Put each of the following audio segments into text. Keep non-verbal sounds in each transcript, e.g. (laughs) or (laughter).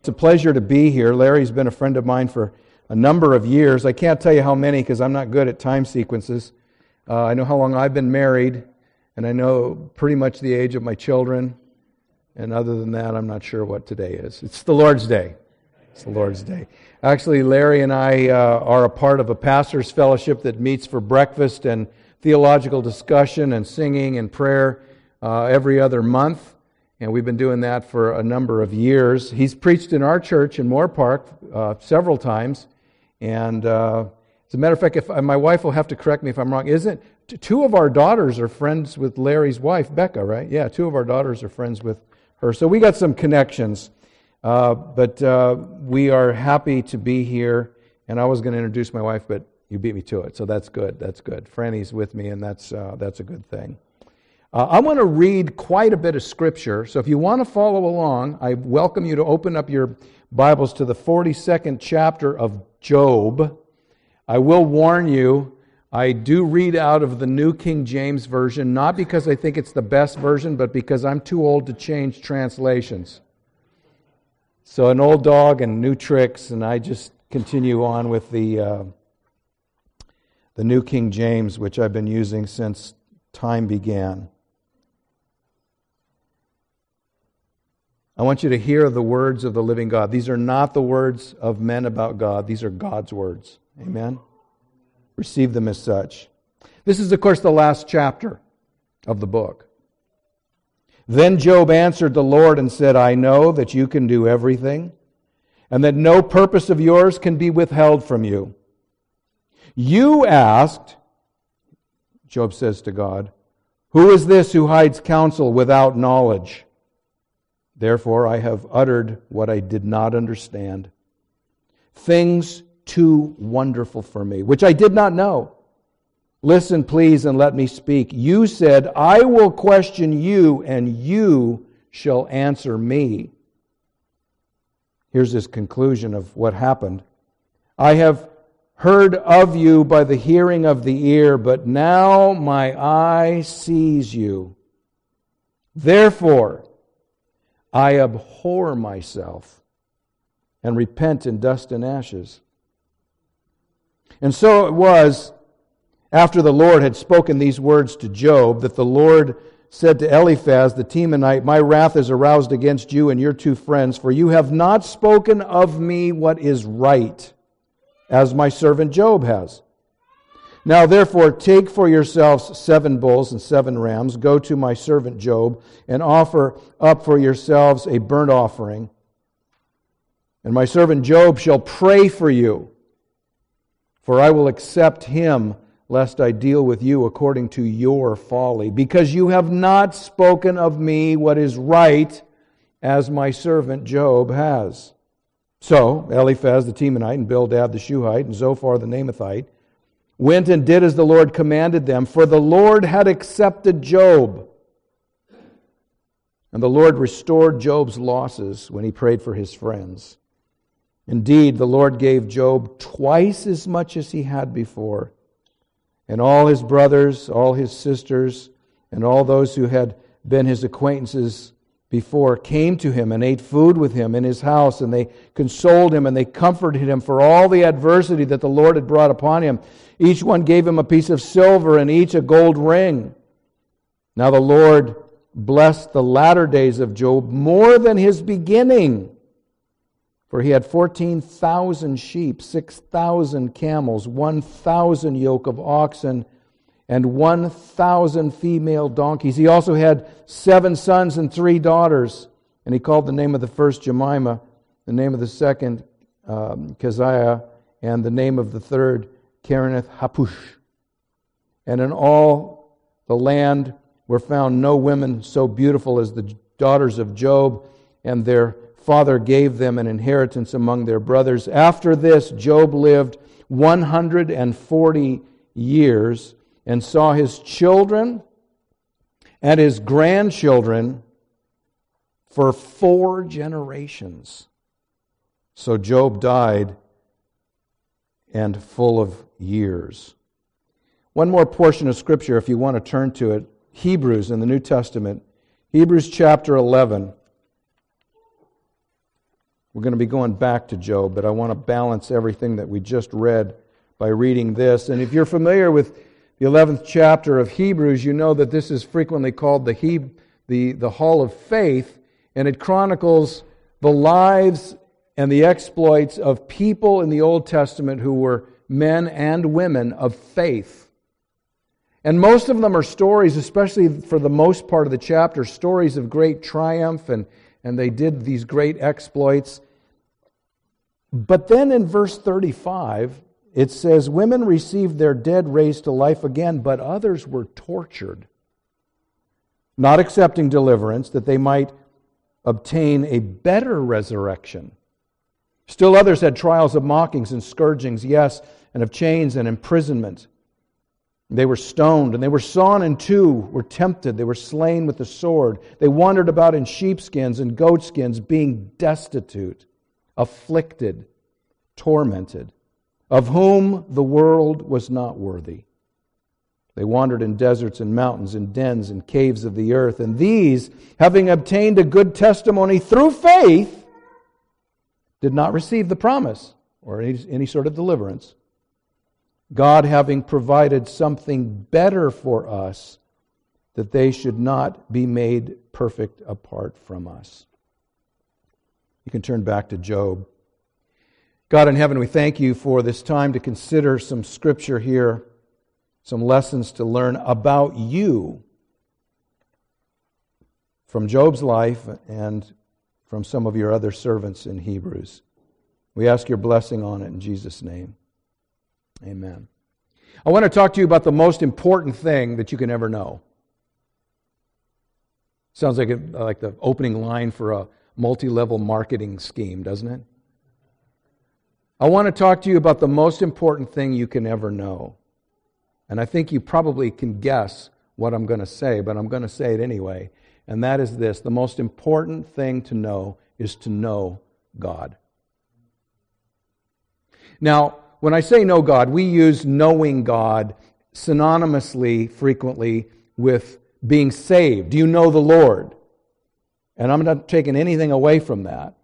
It's a pleasure to be here. Larry's been a friend of mine for a number of years. I can't tell you how many because I'm not good at time sequences. Uh, I know how long I've been married, and I know pretty much the age of my children. And other than that, I'm not sure what today is. It's the Lord's Day. It's the Lord's Day. Actually, Larry and I uh, are a part of a pastor's fellowship that meets for breakfast and theological discussion and singing and prayer uh, every other month. And we've been doing that for a number of years. He's preached in our church in Moorpark uh, several times. And uh, as a matter of fact, if my wife will have to correct me if I'm wrong, isn't two of our daughters are friends with Larry's wife, Becca, right? Yeah, two of our daughters are friends with her. So we got some connections. Uh, but uh, we are happy to be here. And I was going to introduce my wife, but you beat me to it. So that's good. That's good. Franny's with me, and that's, uh, that's a good thing. Uh, I want to read quite a bit of scripture. So if you want to follow along, I welcome you to open up your Bibles to the 42nd chapter of Job. I will warn you, I do read out of the New King James Version, not because I think it's the best version, but because I'm too old to change translations. So an old dog and new tricks, and I just continue on with the, uh, the New King James, which I've been using since time began. I want you to hear the words of the living God. These are not the words of men about God, these are God's words. Amen? Receive them as such. This is, of course, the last chapter of the book. Then Job answered the Lord and said, I know that you can do everything, and that no purpose of yours can be withheld from you. You asked, Job says to God, Who is this who hides counsel without knowledge? Therefore, I have uttered what I did not understand. Things too wonderful for me, which I did not know. Listen, please, and let me speak. You said, I will question you, and you shall answer me. Here's his conclusion of what happened. I have heard of you by the hearing of the ear, but now my eye sees you. Therefore, I abhor myself and repent in dust and ashes. And so it was after the Lord had spoken these words to Job that the Lord said to Eliphaz the Temanite, My wrath is aroused against you and your two friends, for you have not spoken of me what is right, as my servant Job has. Now, therefore, take for yourselves seven bulls and seven rams. Go to my servant Job and offer up for yourselves a burnt offering. And my servant Job shall pray for you, for I will accept him, lest I deal with you according to your folly, because you have not spoken of me what is right, as my servant Job has. So Eliphaz the Temanite, and Bildad the Shuhite, and Zophar the Naamathite, went and did as the Lord commanded them, for the Lord had accepted Job. And the Lord restored Job's losses when he prayed for his friends. Indeed, the Lord gave Job twice as much as he had before. And all his brothers, all his sisters, and all those who had been his acquaintances before came to him and ate food with him in his house, and they consoled him and they comforted him for all the adversity that the Lord had brought upon him. Each one gave him a piece of silver and each a gold ring. Now the Lord blessed the latter days of Job more than his beginning. For he had 14,000 sheep, 6,000 camels, 1,000 yoke of oxen, and 1,000 female donkeys. He also had seven sons and three daughters. And he called the name of the first Jemima, the name of the second um, Keziah, and the name of the third Keranath Hapush. And in all the land were found no women so beautiful as the daughters of Job, and their father gave them an inheritance among their brothers. After this, Job lived 140 years and saw his children and his grandchildren for four generations. So Job died and full of years. One more portion of Scripture, if you want to turn to it Hebrews in the New Testament, Hebrews chapter 11. We're going to be going back to Job, but I want to balance everything that we just read by reading this. And if you're familiar with the 11th chapter of Hebrews, you know that this is frequently called the, he, the, the Hall of Faith, and it chronicles the lives and the exploits of people in the Old Testament who were men and women of faith. And most of them are stories, especially for the most part of the chapter, stories of great triumph, and, and they did these great exploits. But then in verse 35, it says, Women received their dead raised to life again, but others were tortured, not accepting deliverance, that they might obtain a better resurrection. Still others had trials of mockings and scourgings, yes, and of chains and imprisonment. They were stoned, and they were sawn in two, were tempted, they were slain with the sword. They wandered about in sheepskins and goatskins, being destitute, afflicted, tormented, of whom the world was not worthy. They wandered in deserts and mountains and dens and caves of the earth, and these, having obtained a good testimony through faith, did not receive the promise or any, any sort of deliverance. God having provided something better for us, that they should not be made perfect apart from us. You can turn back to Job. God in heaven, we thank you for this time to consider some scripture here, some lessons to learn about you from Job's life and from some of your other servants in Hebrews. We ask your blessing on it in Jesus' name. Amen. I want to talk to you about the most important thing that you can ever know. Sounds like, a, like the opening line for a multi level marketing scheme, doesn't it? I want to talk to you about the most important thing you can ever know. And I think you probably can guess what I'm going to say, but I'm going to say it anyway and that is this the most important thing to know is to know God. Now, when I say know God, we use knowing God synonymously frequently with being saved. Do you know the Lord? And I'm not taking anything away from that.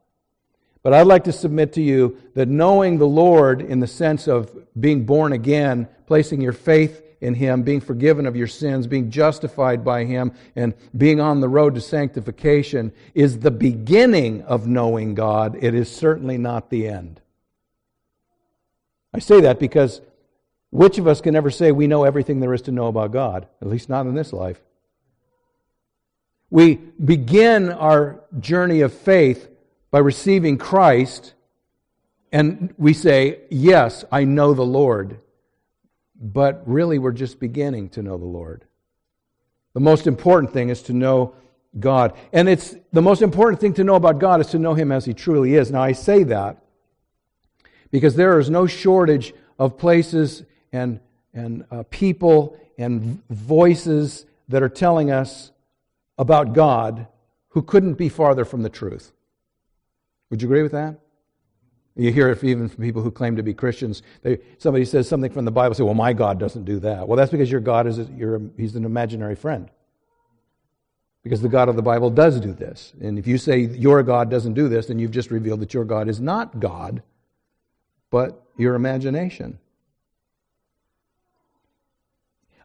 But I'd like to submit to you that knowing the Lord in the sense of being born again, placing your faith in Him, being forgiven of your sins, being justified by Him, and being on the road to sanctification is the beginning of knowing God. It is certainly not the end. I say that because which of us can ever say we know everything there is to know about God? At least not in this life. We begin our journey of faith by receiving Christ, and we say, Yes, I know the Lord but really we're just beginning to know the Lord. The most important thing is to know God. And it's the most important thing to know about God is to know Him as He truly is. Now, I say that because there is no shortage of places and, and uh, people and voices that are telling us about God who couldn't be farther from the truth. Would you agree with that? You hear it even from people who claim to be Christians. They, somebody says something from the Bible, say, "Well, my God doesn't do that." Well, that's because your God is a, he's an imaginary friend. Because the God of the Bible does do this, and if you say your God doesn't do this, then you've just revealed that your God is not God, but your imagination.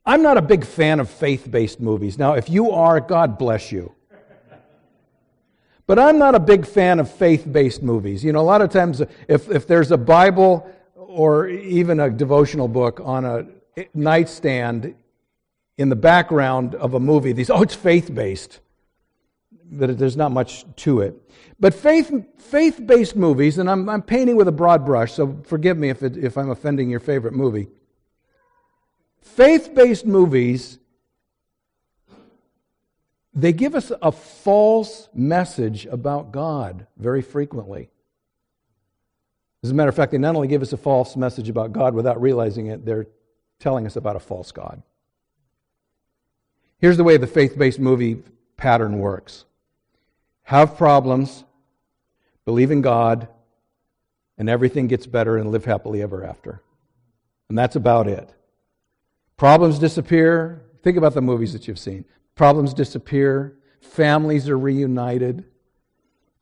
I'm not a big fan of faith-based movies. Now, if you are, God bless you. But I'm not a big fan of faith based movies. You know, a lot of times, if, if there's a Bible or even a devotional book on a nightstand in the background of a movie, these, oh, it's faith based. But there's not much to it. But faith faith based movies, and I'm, I'm painting with a broad brush, so forgive me if, it, if I'm offending your favorite movie. Faith based movies they give us a false message about God very frequently. As a matter of fact, they not only give us a false message about God without realizing it, they're telling us about a false God. Here's the way the faith based movie pattern works have problems, believe in God, and everything gets better and live happily ever after. And that's about it. Problems disappear. Think about the movies that you've seen. Problems disappear, families are reunited,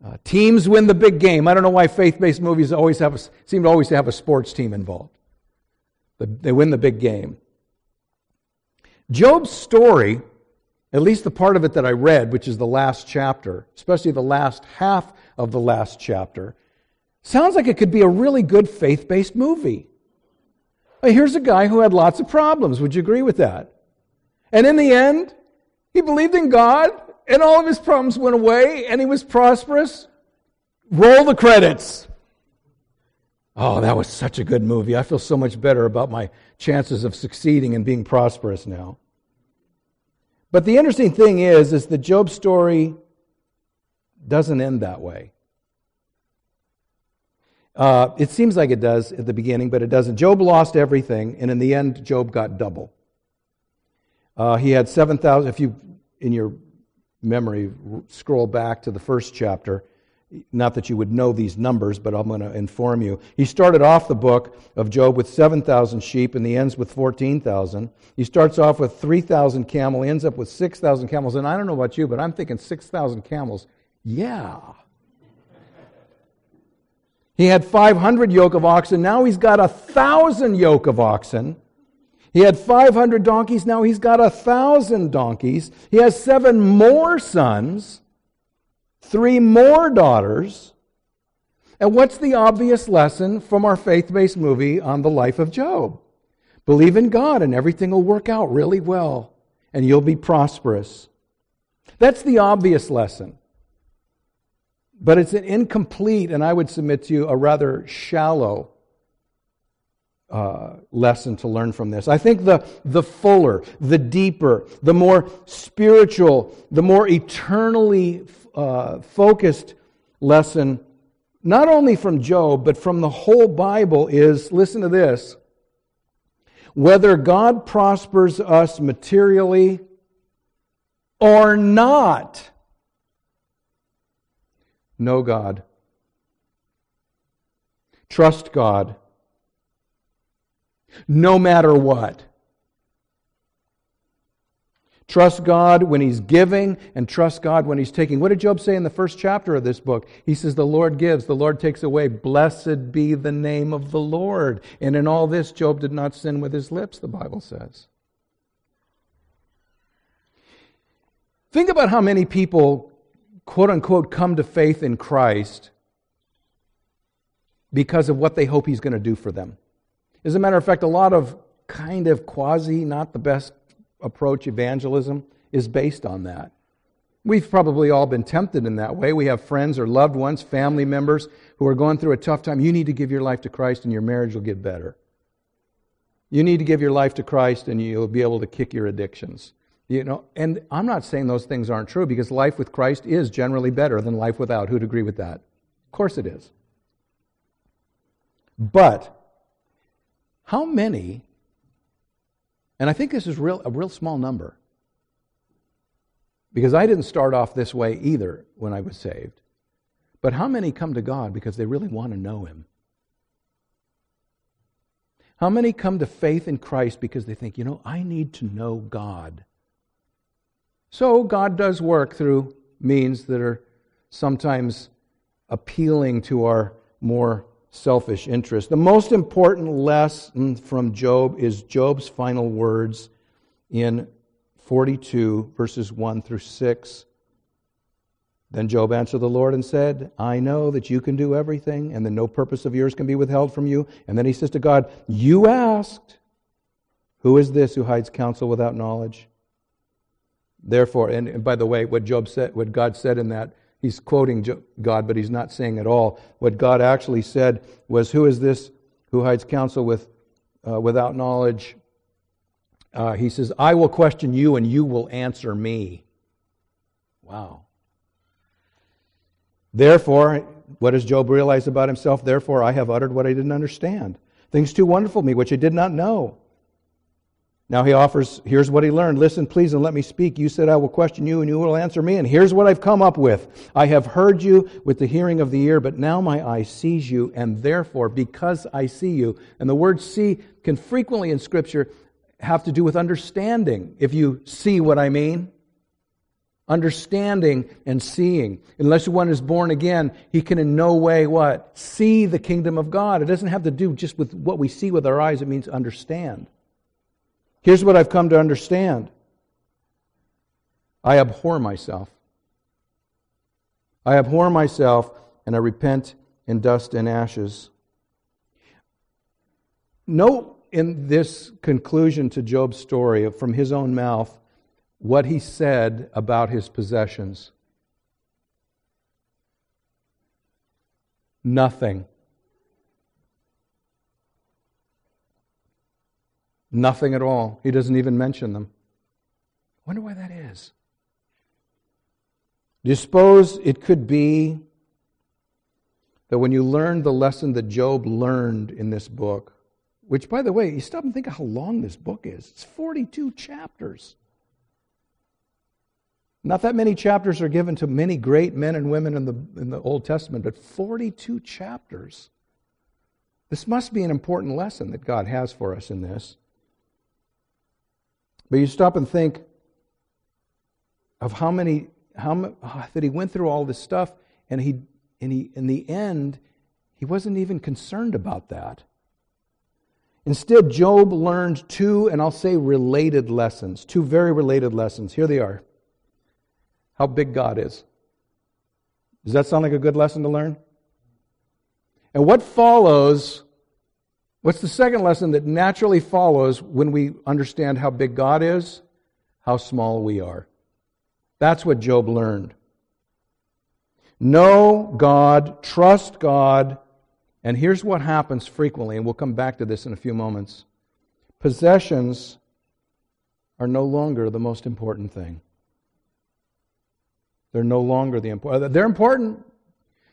Uh, teams win the big game. I don't know why faith-based movies always have a, seem to always have a sports team involved. They win the big game. Job's story, at least the part of it that I read, which is the last chapter, especially the last half of the last chapter, sounds like it could be a really good faith-based movie. Here's a guy who had lots of problems. Would you agree with that? And in the end, he believed in God, and all of his problems went away, and he was prosperous. Roll the credits. Oh, that was such a good movie. I feel so much better about my chances of succeeding and being prosperous now. But the interesting thing is, is the Job story doesn't end that way. Uh, it seems like it does at the beginning, but it doesn't. Job lost everything, and in the end, Job got double. Uh, he had 7,000, if you, in your memory, scroll back to the first chapter, not that you would know these numbers, but I'm going to inform you. He started off the book of Job with 7,000 sheep, and he ends with 14,000. He starts off with 3,000 camel, he ends up with 6,000 camels. And I don't know about you, but I'm thinking 6,000 camels. Yeah. He had 500 yoke of oxen. Now he's got a 1,000 yoke of oxen. He had 500 donkeys, now he's got a thousand donkeys. He has seven more sons, three more daughters. And what's the obvious lesson from our faith based movie on the life of Job? Believe in God and everything will work out really well and you'll be prosperous. That's the obvious lesson. But it's an incomplete, and I would submit to you, a rather shallow uh, lesson to learn from this. I think the, the fuller, the deeper, the more spiritual, the more eternally uh, focused lesson, not only from Job, but from the whole Bible, is listen to this. Whether God prospers us materially or not, know God. Trust God no matter what. Trust God when He's giving and trust God when He's taking. What did Job say in the first chapter of this book? He says, The Lord gives, the Lord takes away. Blessed be the name of the Lord. And in all this, Job did not sin with his lips, the Bible says. Think about how many people, quote unquote, come to faith in Christ because of what they hope He's going to do for them. As a matter of fact, a lot of kind of quasi, not the best approach evangelism is based on that. We've probably all been tempted in that way. We have friends or loved ones, family members who are going through a tough time. You need to give your life to Christ and your marriage will get better. You need to give your life to Christ and you'll be able to kick your addictions. You know, and I'm not saying those things aren't true because life with Christ is generally better than life without. Who'd agree with that? Of course it is. But how many, and I think this is real, a real small number, because I didn't start off this way either when I was saved, but how many come to God because they really want to know Him? How many come to faith in Christ because they think, you know, I need to know God? So God does work through means that are sometimes appealing to our more selfish interest. The most important lesson from Job is Job's final words in 42, verses 1 through 6. Then Job answered the Lord and said, I know that you can do everything, and that no purpose of yours can be withheld from you. And then he says to God, You asked, Who is this who hides counsel without knowledge? Therefore, and, by the way, what Job said, what God said in that he's quoting God, but he's not saying at all. What God actually said was, Who is this who hides counsel with, uh, without knowledge? Uh, he says, I will question you and you will answer me. Wow. Therefore, what does Job realize about himself? Therefore, I have uttered what I didn't understand. Things too wonderful me, which I did not know. Now he offers, here's what he learned. Listen, please, and let me speak. You said, I will question you, and you will answer me. And here's what I've come up with. I have heard you with the hearing of the ear, but now my eye sees you, and therefore, because I see you. And the word see can frequently in Scripture have to do with understanding, if you see what I mean. understanding and seeing. Unless one is born again, he can in no way what? See the kingdom of God. It doesn't have to do just with what we see with our eyes, it means understand. Here's what I've come to understand I abhor myself. I abhor myself and I repent in dust and ashes. Note in this conclusion to Job's story from his own mouth what he said about his possessions. Nothing. Nothing at all. He doesn't even mention them. Wonder why that is. Do you suppose it could be that when you learned the lesson that Job learned in this book, which, by the way, you stop and think of how long this book is. It's 42 chapters. Not that many chapters are given to many great men and women in the, in the Old Testament, but 42 chapters. This must be an important lesson that God has for us in this. But you stop and think of how many, how ah, that he went through all this stuff, and he, and he, in the end, he wasn't even concerned about that. Instead, Job learned two, and I'll say related lessons, two very related lessons. Here they are how big God is. Does that sound like a good lesson to learn? And what follows, what's the second lesson that naturally follows when we understand how big God is? How small we are. That's what Job learned. Know God, trust God, and here's what happens frequently, and we'll come back to this in a few moments. Possessions are no longer the most important thing. They're no longer the important. They're important.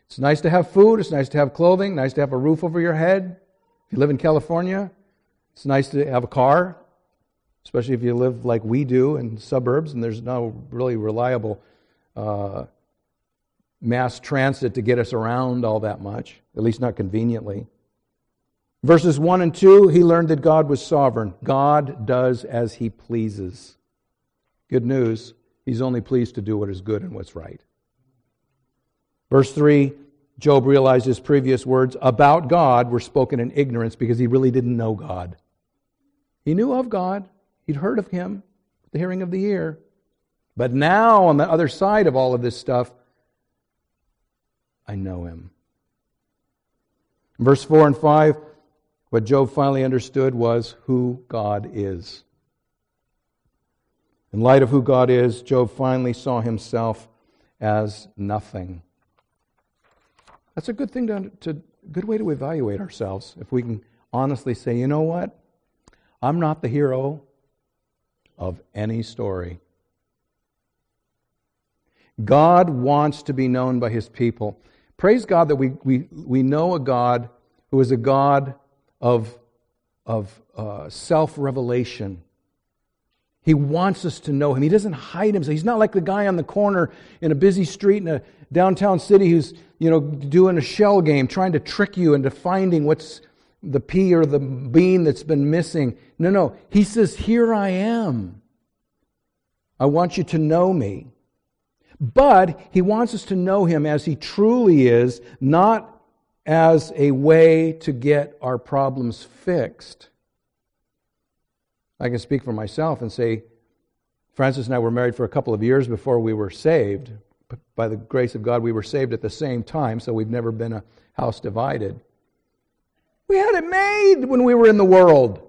It's nice to have food. It's nice to have clothing. Nice to have a roof over your head. You live in California, it's nice to have a car, especially if you live like we do in suburbs and there's no really reliable uh, mass transit to get us around all that much, at least not conveniently. Verses 1 and 2, he learned that God was sovereign. God does as he pleases. Good news, he's only pleased to do what is good and what's right. Verse 3, Job realized his previous words about God were spoken in ignorance because he really didn't know God. He knew of God, he'd heard of him, the hearing of the ear. But now, on the other side of all of this stuff, I know him. Verse 4 and 5, what Job finally understood was who God is. In light of who God is, Job finally saw himself as nothing. That's a good thing to, to good way to evaluate ourselves. If we can honestly say, you know what? I'm not the hero of any story. God wants to be known by his people. Praise God that we, we, we know a God who is a God of, of uh, self revelation. He wants us to know him. He doesn't hide himself. He's not like the guy on the corner in a busy street in a downtown city who's, you know, doing a shell game, trying to trick you into finding what's the pea or the bean that's been missing. No, no. He says, Here I am. I want you to know me. But he wants us to know him as he truly is, not as a way to get our problems fixed. I can speak for myself and say, Francis and I were married for a couple of years before we were saved. By the grace of God, we were saved at the same time, so we've never been a house divided. We had it made when we were in the world.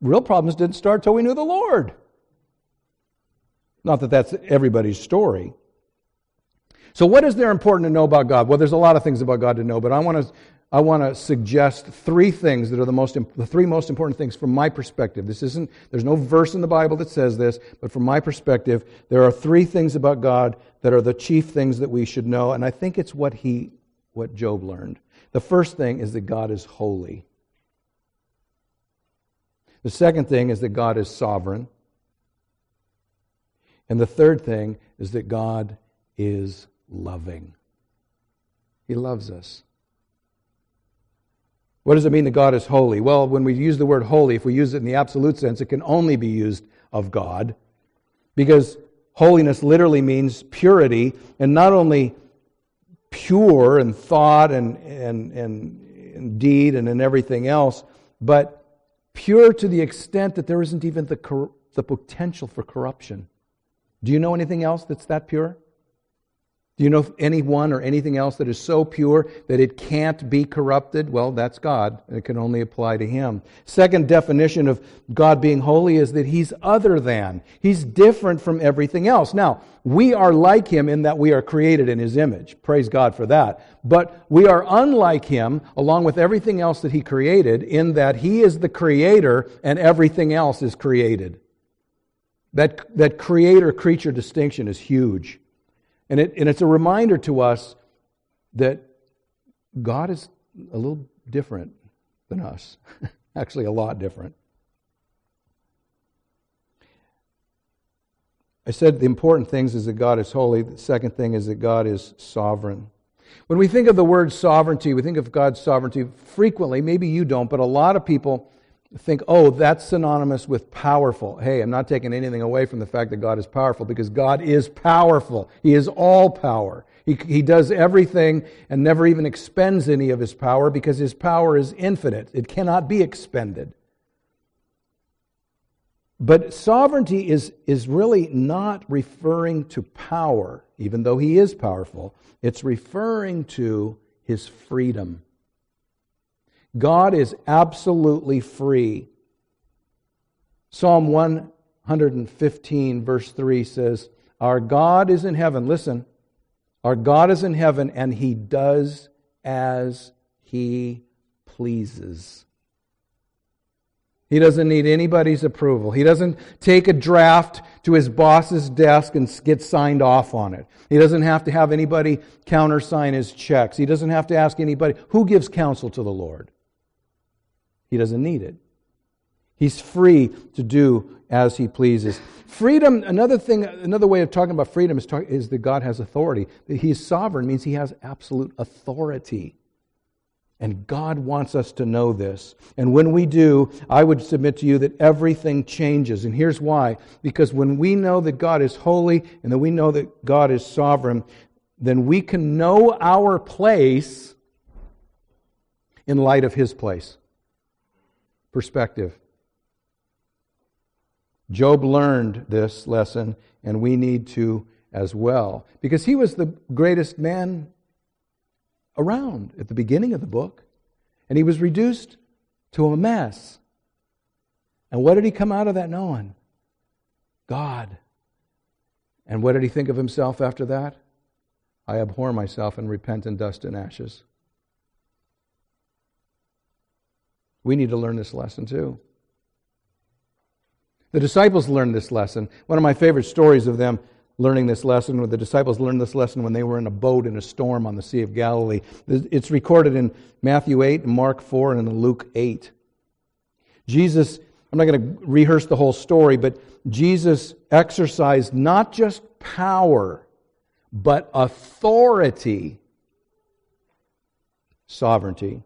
Real problems didn't start till we knew the Lord. Not that that's everybody's story. So, what is there important to know about God? Well, there's a lot of things about God to know, but I want to, I want to suggest three things that are the, most, the three most important things from my perspective. This isn't, there's no verse in the Bible that says this, but from my perspective, there are three things about God that are the chief things that we should know, and I think it's what he, what Job learned. The first thing is that God is holy. The second thing is that God is sovereign. And the third thing is that God is loving. He loves us. What does it mean that God is holy? Well, when we use the word holy, if we use it in the absolute sense, it can only be used of God. Because holiness literally means purity, and not only pure in thought and, and, and in deed and in everything else, but pure to the extent that there isn't even the, cor- the potential for corruption. Do you know anything else that's that pure? Do you know anyone or anything else that is so pure that it can't be corrupted? Well, that's God, it can only apply to Him. Second definition of God being holy is that He's other than. He's different from everything else. Now, we are like Him in that we are created in His image. Praise God for that. But we are unlike Him, along with everything else that He created, in that He is the creator and everything else is created. That, that creator creature distinction is huge. And, it, and it's a reminder to us that God is a little different than us, (laughs) actually, a lot different. I said the important things is that God is holy. The second thing is that God is sovereign. When we think of the word sovereignty, we think of God's sovereignty frequently. Maybe you don't, but a lot of people think, oh, that's synonymous with powerful. Hey, I'm not taking anything away from the fact that God is powerful because God is powerful. He is all power. He, he does everything and never even expends any of his power because his power is infinite. It cannot be expended. But sovereignty is, is really not referring to power, even though he is powerful. It's referring to his freedom. God is absolutely free. Psalm 115, verse 3 says, Our God is in heaven. Listen, our God is in heaven, and he does as he pleases. He doesn't need anybody's approval. He doesn't take a draft to his boss's desk and get signed off on it. He doesn't have to have anybody countersign his checks. He doesn't have to ask anybody who gives counsel to the Lord. He doesn't need it. He's free to do as he pleases. Freedom, another thing, another way of talking about freedom is, talk, is that God has authority. That he's sovereign means he has absolute authority. And God wants us to know this. And when we do, I would submit to you that everything changes. And here's why. Because when we know that God is holy and that we know that God is sovereign, then we can know our place in light of his place perspective. Job learned this lesson, and we need to as well, because he was the greatest man around at the beginning of the book, and he was reduced to a mess. And what did he come out of that knowing? God. And what did he think of himself after that? I abhor myself and repent in dust and ashes. We need to learn this lesson too. The disciples learned this lesson. One of my favorite stories of them learning this lesson, the disciples learned this lesson when they were in a boat in a storm on the Sea of Galilee. It's recorded in Matthew 8, Mark 4, and in Luke 8. Jesus, I'm not going to rehearse the whole story, but Jesus exercised not just power, but authority, sovereignty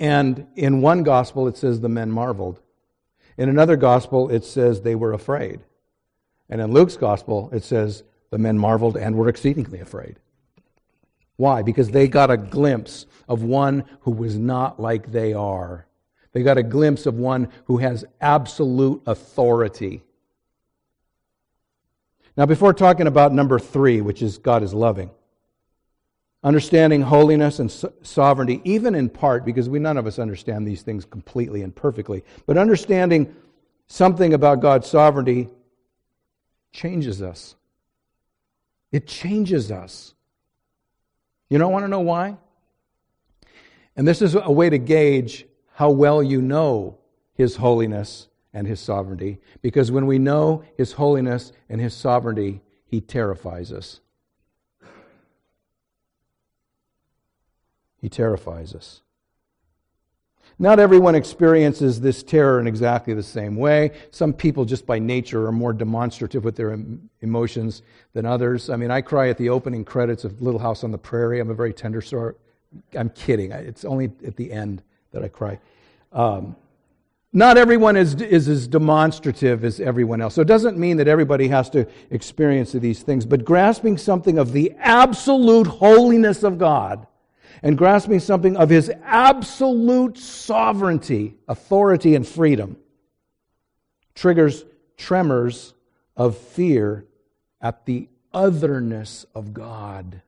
and in one gospel, it says the men marveled. In another gospel, it says they were afraid. And in Luke's gospel, it says the men marveled and were exceedingly afraid. Why? Because they got a glimpse of one who was not like they are. They got a glimpse of one who has absolute authority. Now, before talking about number three, which is God is loving, understanding holiness and sovereignty, even in part, because we none of us understand these things completely and perfectly, but understanding something about God's sovereignty changes us. It changes us. You don't want to know why? And this is a way to gauge how well you know His holiness and His sovereignty. Because when we know His holiness and His sovereignty, He terrifies us. He terrifies us. Not everyone experiences this terror in exactly the same way. Some people, just by nature, are more demonstrative with their emotions than others. I mean, I cry at the opening credits of Little House on the Prairie. I'm a very tender sort. I'm kidding. It's only at the end that I cry. Um, Not everyone is, is as demonstrative as everyone else. So it doesn't mean that everybody has to experience these things, but grasping something of the absolute holiness of God and grasping something of his absolute sovereignty, authority, and freedom triggers tremors of fear at the otherness of God.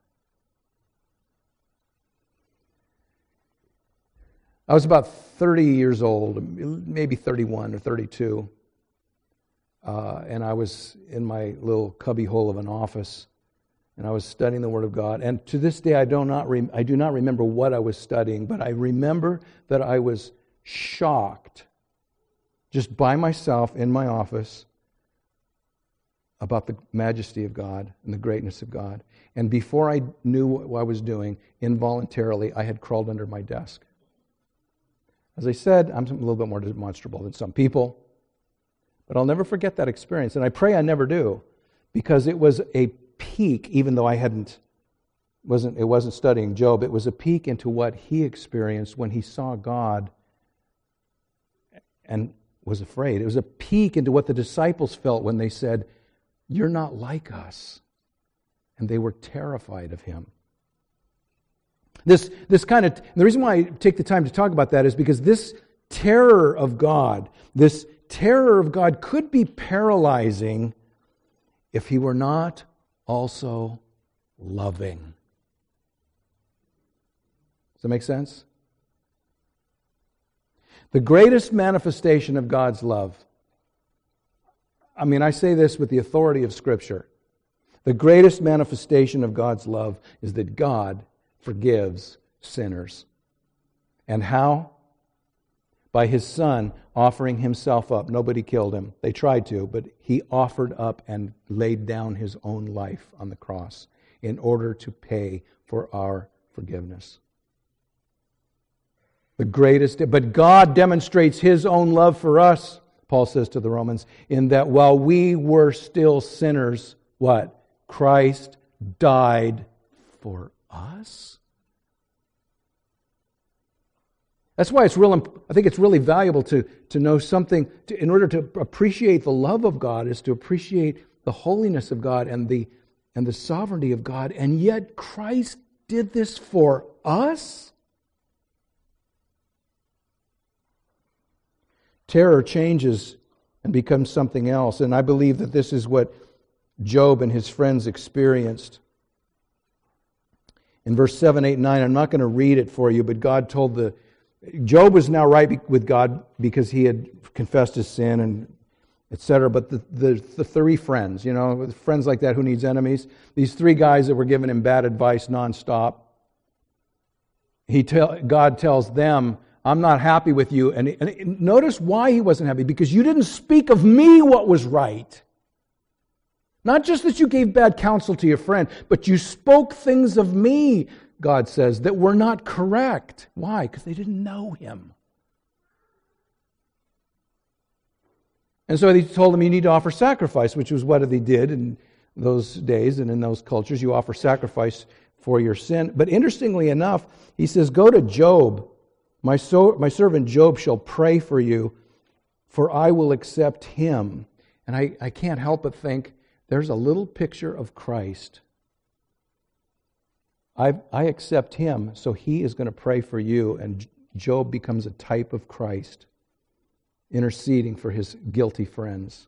I was about 30 years old, maybe 31 or 32. Uh, and I was in my little cubbyhole of an office, and I was studying the Word of God. And to this day, I do not, I do not remember what I was studying, but I remember that I was shocked just by myself in my office about the majesty of God and the greatness of God. And before I knew what I was doing, involuntarily, I had crawled under my desk. As I said, I'm a little bit more demonstrable than some people, but I'll never forget that experience. And I pray I never do, because it was a peek, even though I hadn't wasn't it wasn't studying Job, it was a peek into what he experienced when he saw God and was afraid. It was a peek into what the disciples felt when they said, You're not like us. And they were terrified of him. This, this kind of, the reason why I take the time to talk about that is because this terror of God, this terror of God could be paralyzing if he were not also loving. Does that make sense? The greatest manifestation of God's love, I mean, I say this with the authority of Scripture. The greatest manifestation of God's love is that God forgives sinners. And how? By his son offering himself up. Nobody killed him. They tried to, but he offered up and laid down his own life on the cross in order to pay for our forgiveness. The greatest, but God demonstrates his own love for us, Paul says to the Romans, in that while we were still sinners, what? Christ died for us? That's why it's real, I think it's really valuable to, to know something, to, in order to appreciate the love of God, is to appreciate the holiness of God and the, and the sovereignty of God. And yet, Christ did this for us? Terror changes and becomes something else. And I believe that this is what Job and his friends experienced in verse 7, 8, 9. I'm not going to read it for you, but God told the. Job was now right with God because he had confessed his sin and etc. But the, the, the, three friends, you know, friends like that who needs enemies, these three guys that were giving him bad advice nonstop, he tell, God tells them, I'm not happy with you. And, and notice why he wasn't happy because you didn't speak of me what was right. Not just that you gave bad counsel to your friend, but you spoke things of me, God says, that were not correct. Why? Because they didn't know him. And so he told them, You need to offer sacrifice, which was what they did in those days and in those cultures. You offer sacrifice for your sin. But interestingly enough, he says, Go to Job. My, so, my servant Job shall pray for you, for I will accept him. And I, I can't help but think there's a little picture of Christ. I, I accept him, so he is going to pray for you. And Job becomes a type of Christ, interceding for his guilty friends.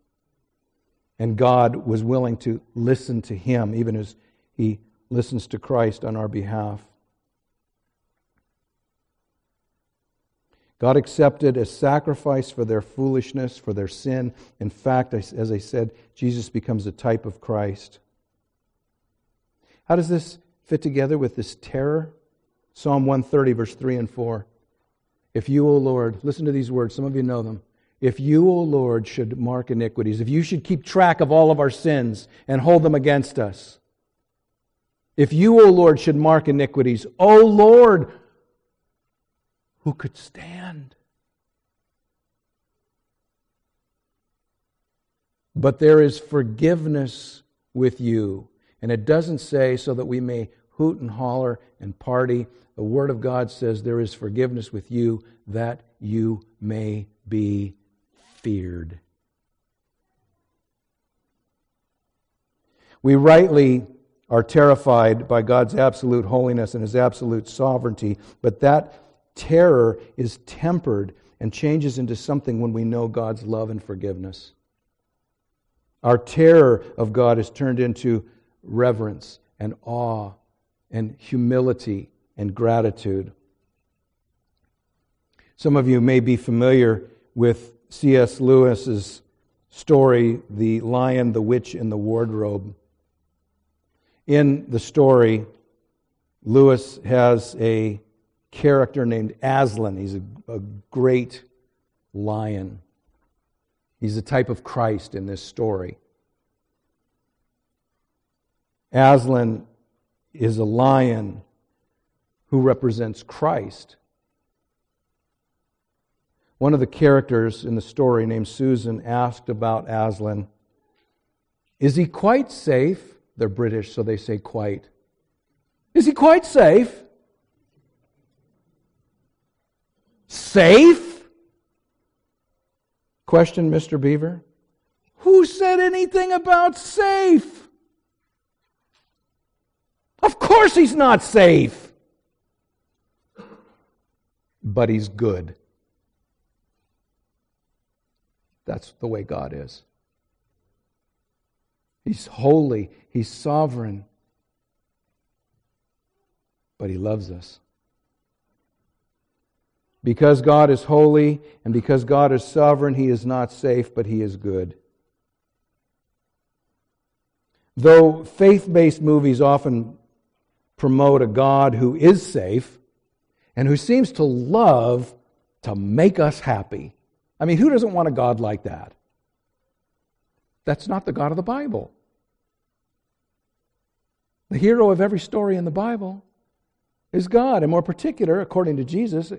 And God was willing to listen to him, even as he listens to Christ on our behalf. God accepted a sacrifice for their foolishness, for their sin. In fact, as I said, Jesus becomes a type of Christ. How does this fit together with this terror? Psalm 130, verse 3 and 4. If you, O Lord, listen to these words, some of you know them. If you, O Lord, should mark iniquities, if you should keep track of all of our sins and hold them against us, if you, O Lord, should mark iniquities, O Lord, who could stand. But there is forgiveness with you. And it doesn't say so that we may hoot and holler and party. The Word of God says there is forgiveness with you that you may be feared. We rightly are terrified by God's absolute holiness and his absolute sovereignty, but that terror is tempered and changes into something when we know God's love and forgiveness. Our terror of God is turned into reverence and awe and humility and gratitude. Some of you may be familiar with C.S. Lewis's story, The Lion, the Witch, and the Wardrobe. In the story, Lewis has a character named Aslan. He's a, a great lion. He's a type of Christ in this story. Aslan is a lion who represents Christ. One of the characters in the story, named Susan, asked about Aslan Is he quite safe? They're British, so they say quite. Is he quite safe? Safe? Questioned Mr. Beaver. Who said anything about safe? Of course he's not safe. But he's good. That's the way God is. He's holy, He's sovereign, but He loves us. Because God is holy and because God is sovereign, He is not safe, but He is good. Though faith based movies often promote a God who is safe and who seems to love to make us happy. I mean, who doesn't want a God like that? That's not the God of the Bible. The hero of every story in the Bible is God. And more particular, according to Jesus,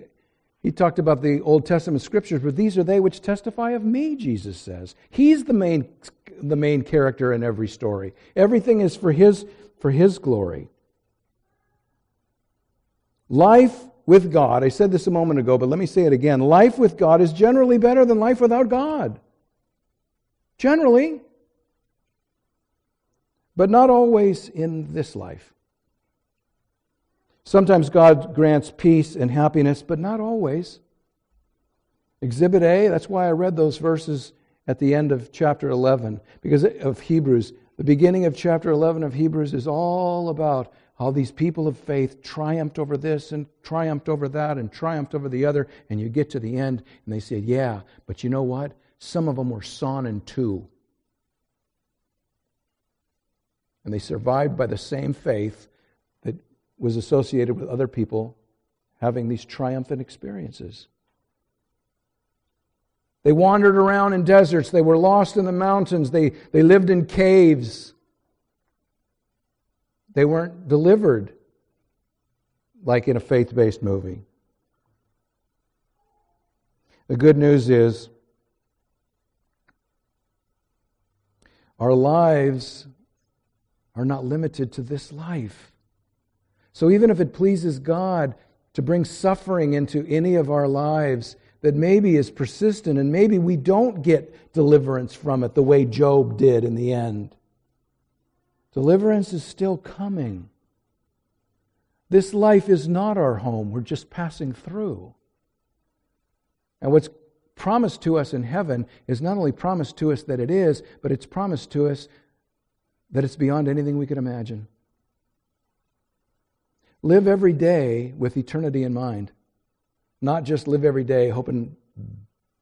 he talked about the Old Testament scriptures, but these are they which testify of me, Jesus says. He's the main, the main character in every story. Everything is for his, for his glory. Life with God, I said this a moment ago, but let me say it again. Life with God is generally better than life without God. Generally. But not always in this life. Sometimes God grants peace and happiness, but not always. Exhibit A, that's why I read those verses at the end of chapter 11, because of Hebrews. The beginning of chapter 11 of Hebrews is all about how these people of faith triumphed over this and triumphed over that and triumphed over the other. And you get to the end and they say, Yeah, but you know what? Some of them were sawn in two. And they survived by the same faith that was associated with other people having these triumphant experiences. They wandered around in deserts. They were lost in the mountains. They, they lived in caves. They weren't delivered like in a faith based movie. The good news is our lives are not limited to this life. So even if it pleases God to bring suffering into any of our lives that maybe is persistent and maybe we don't get deliverance from it the way Job did in the end, deliverance is still coming. This life is not our home, we're just passing through. And what's promised to us in heaven is not only promised to us that it is, but it's promised to us that it's beyond anything we could imagine. Live every day with eternity in mind, not just live every day hoping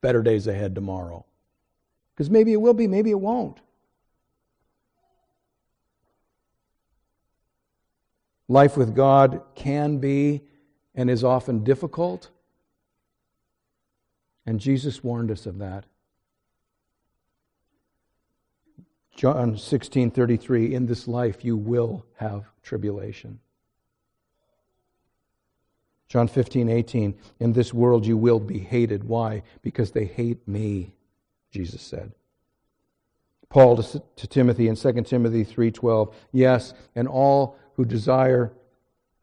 better days ahead tomorrow. Because maybe it will be, maybe it won't. Life with God can be and is often difficult. And Jesus warned us of that. John 16:33 in this life you will have tribulation. John 15:18 in this world you will be hated why because they hate me Jesus said. Paul to, to Timothy in 2 Timothy 3:12 yes and all who desire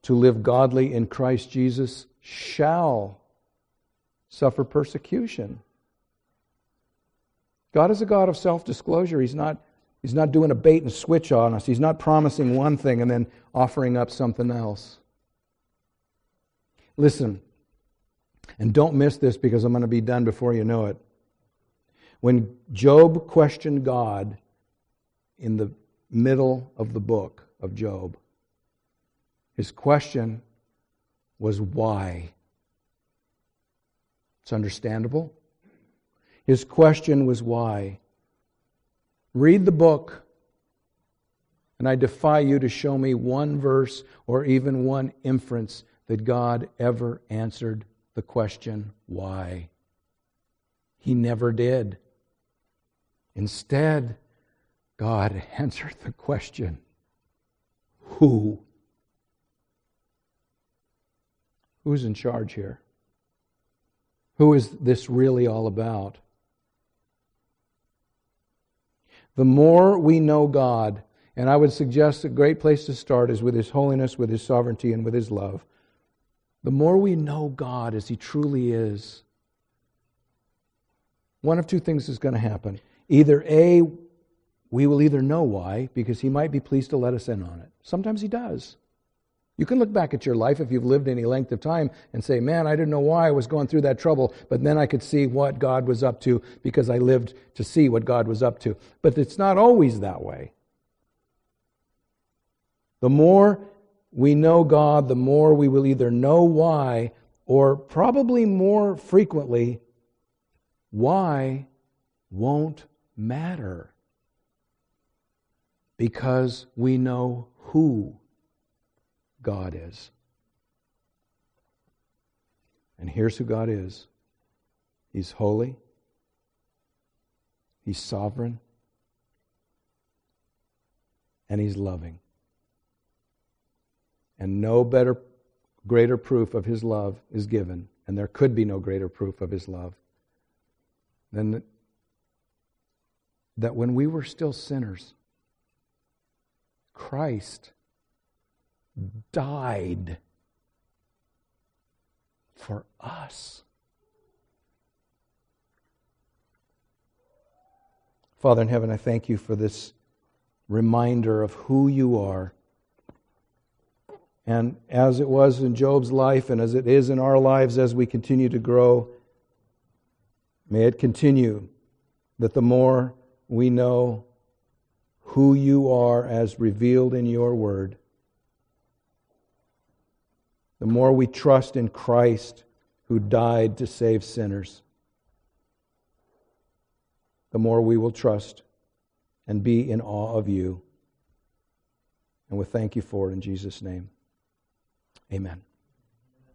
to live godly in Christ Jesus shall suffer persecution. God is a God of self disclosure. He's not, he's not doing a bait and switch on us, He's not promising one thing and then offering up something else. Listen, and don't miss this because I'm going to be done before you know it. When Job questioned God in the middle of the book of Job, his question was why? It's understandable. His question was why. Read the book, and I defy you to show me one verse or even one inference that God ever answered the question, why? He never did. Instead, God (laughs) answered the question, who? Who's in charge here? Who is this really all about? The more we know God, and I would suggest a great place to start is with His holiness, with His sovereignty, and with His love. The more we know God as He truly is, one of two things is going to happen. Either A, we will either know why, because He might be pleased to let us in on it. Sometimes He does. You can look back at your life if you've lived any length of time and say, man, I didn't know why I was going through that trouble, but then I could see what God was up to because I lived to see what God was up to. But it's not always that way. The more we know God, the more we will either know why or probably more frequently, why won't matter because we know who God is. And here's who God is He's holy, He's sovereign, and He's loving. And no better, greater proof of His love is given, and there could be no greater proof of His love than that when we were still sinners, Christ died for us. Father in heaven, I thank you for this reminder of who you are. And as it was in Job's life and as it is in our lives as we continue to grow, may it continue that the more we know who you are as revealed in your word, the more we trust in Christ who died to save sinners, the more we will trust and be in awe of you. And we thank you for it in Jesus' name. Amen.